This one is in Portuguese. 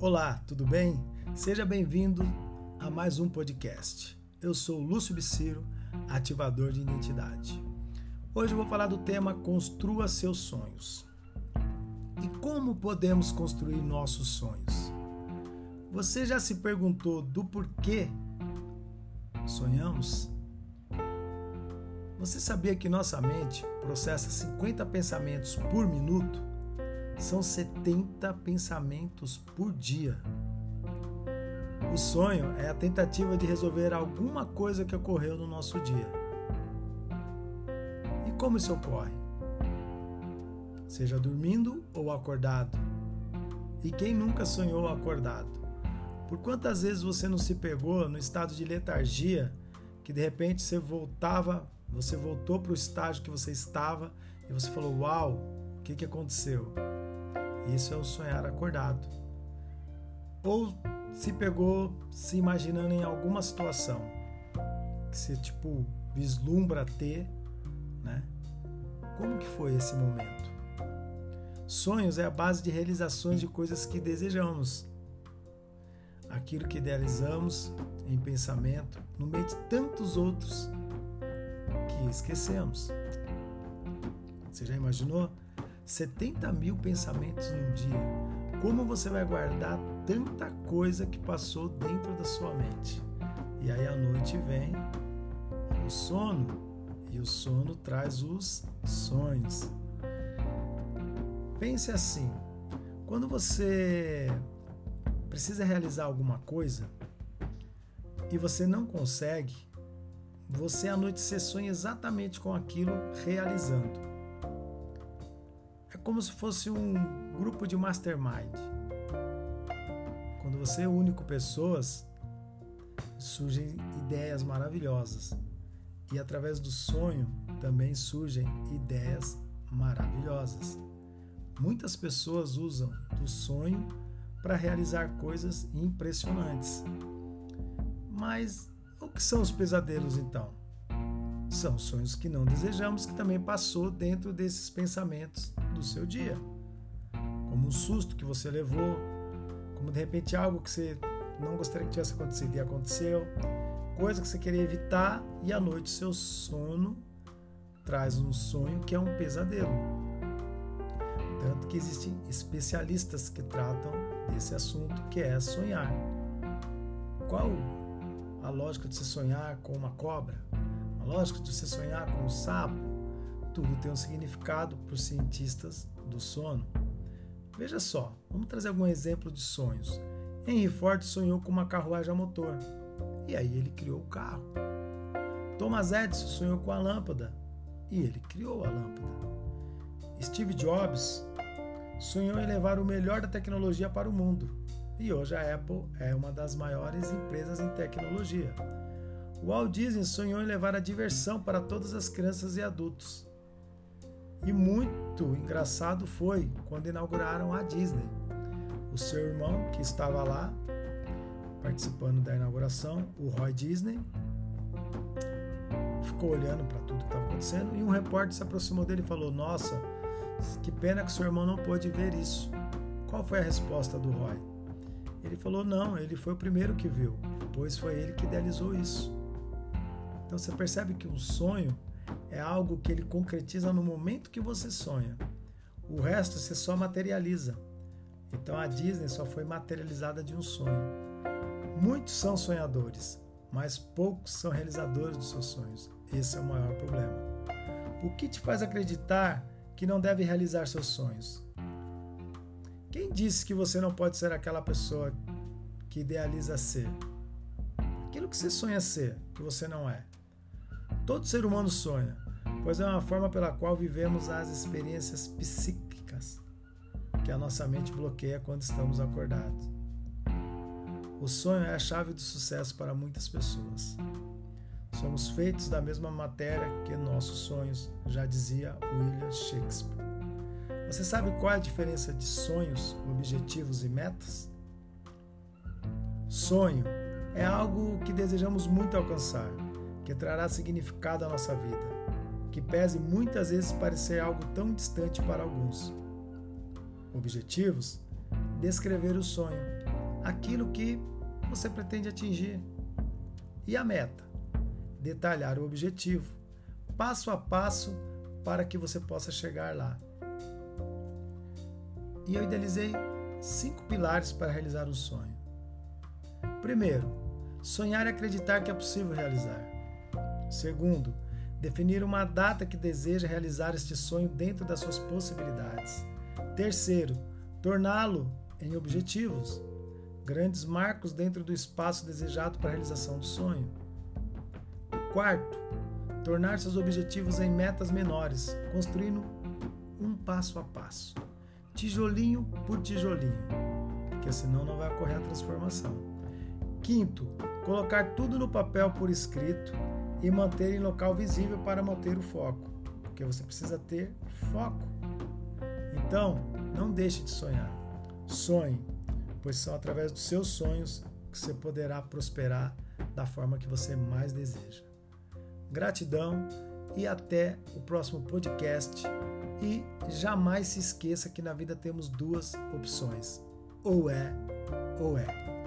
Olá, tudo bem? Seja bem-vindo a mais um podcast. Eu sou Lúcio Biciro, ativador de identidade. Hoje eu vou falar do tema Construa seus sonhos. E como podemos construir nossos sonhos? Você já se perguntou do porquê sonhamos? Você sabia que nossa mente processa 50 pensamentos por minuto? São 70 pensamentos por dia. O sonho é a tentativa de resolver alguma coisa que ocorreu no nosso dia. E como isso ocorre? Seja dormindo ou acordado. E quem nunca sonhou acordado? Por quantas vezes você não se pegou no estado de letargia que de repente você voltava você voltou para o estágio que você estava e você falou: Uau, o que, que aconteceu? Isso é o sonhar acordado. Ou se pegou se imaginando em alguma situação que você tipo vislumbra ter, né? Como que foi esse momento? Sonhos é a base de realizações de coisas que desejamos. Aquilo que idealizamos em pensamento, no meio de tantos outros que esquecemos. Você já imaginou? 70 mil pensamentos num dia. Como você vai guardar tanta coisa que passou dentro da sua mente? E aí à noite vem o sono, e o sono traz os sonhos. Pense assim: quando você precisa realizar alguma coisa e você não consegue, você à noite você sonha exatamente com aquilo realizando. É como se fosse um grupo de mastermind. Quando você une com pessoas, surgem ideias maravilhosas. E através do sonho também surgem ideias maravilhosas. Muitas pessoas usam do sonho para realizar coisas impressionantes. Mas o que são os pesadelos então? São sonhos que não desejamos que também passou dentro desses pensamentos do seu dia. Como um susto que você levou, como de repente algo que você não gostaria que tivesse acontecido e aconteceu, coisa que você queria evitar e à noite seu sono traz um sonho que é um pesadelo. Tanto que existem especialistas que tratam desse assunto que é sonhar. Qual a lógica de se sonhar com uma cobra, lógica de se sonhar com um sapo, tudo tem um significado para os cientistas do sono. Veja só, vamos trazer algum exemplo de sonhos. Henry Ford sonhou com uma carruagem a motor e aí ele criou o carro. Thomas Edison sonhou com a lâmpada e ele criou a lâmpada. Steve Jobs sonhou em levar o melhor da tecnologia para o mundo e hoje a Apple é uma das maiores empresas em tecnologia. Walt Disney sonhou em levar a diversão para todas as crianças e adultos. E muito engraçado foi quando inauguraram a Disney. O seu irmão, que estava lá participando da inauguração, o Roy Disney, ficou olhando para tudo que estava acontecendo e um repórter se aproximou dele e falou: Nossa, que pena que seu irmão não pôde ver isso. Qual foi a resposta do Roy? Ele falou: não, ele foi o primeiro que viu, pois foi ele que idealizou isso. Então você percebe que o sonho é algo que ele concretiza no momento que você sonha. O resto você só materializa. Então a Disney só foi materializada de um sonho. Muitos são sonhadores, mas poucos são realizadores dos seus sonhos. Esse é o maior problema. O que te faz acreditar que não deve realizar seus sonhos? Quem disse que você não pode ser aquela pessoa que idealiza ser? Aquilo que você sonha ser, que você não é. Todo ser humano sonha, pois é uma forma pela qual vivemos as experiências psíquicas que a nossa mente bloqueia quando estamos acordados. O sonho é a chave do sucesso para muitas pessoas. Somos feitos da mesma matéria que nossos sonhos, já dizia William Shakespeare. Você sabe qual é a diferença de sonhos, objetivos e metas? Sonho é algo que desejamos muito alcançar, que trará significado à nossa vida, que pese muitas vezes parecer algo tão distante para alguns. Objetivos: descrever o sonho, aquilo que você pretende atingir. E a meta? Detalhar o objetivo, passo a passo, para que você possa chegar lá. E eu idealizei cinco pilares para realizar um sonho. Primeiro, sonhar e acreditar que é possível realizar. Segundo, definir uma data que deseja realizar este sonho dentro das suas possibilidades. Terceiro, torná-lo em objetivos, grandes marcos dentro do espaço desejado para a realização do sonho. Quarto, tornar seus objetivos em metas menores, construindo um passo a passo, tijolinho por tijolinho, porque senão não vai ocorrer a transformação. Quinto, colocar tudo no papel por escrito e manter em local visível para manter o foco, porque você precisa ter foco. Então, não deixe de sonhar. Sonhe, pois são através dos seus sonhos que você poderá prosperar da forma que você mais deseja. Gratidão e até o próximo podcast. E jamais se esqueça que na vida temos duas opções: ou é ou é.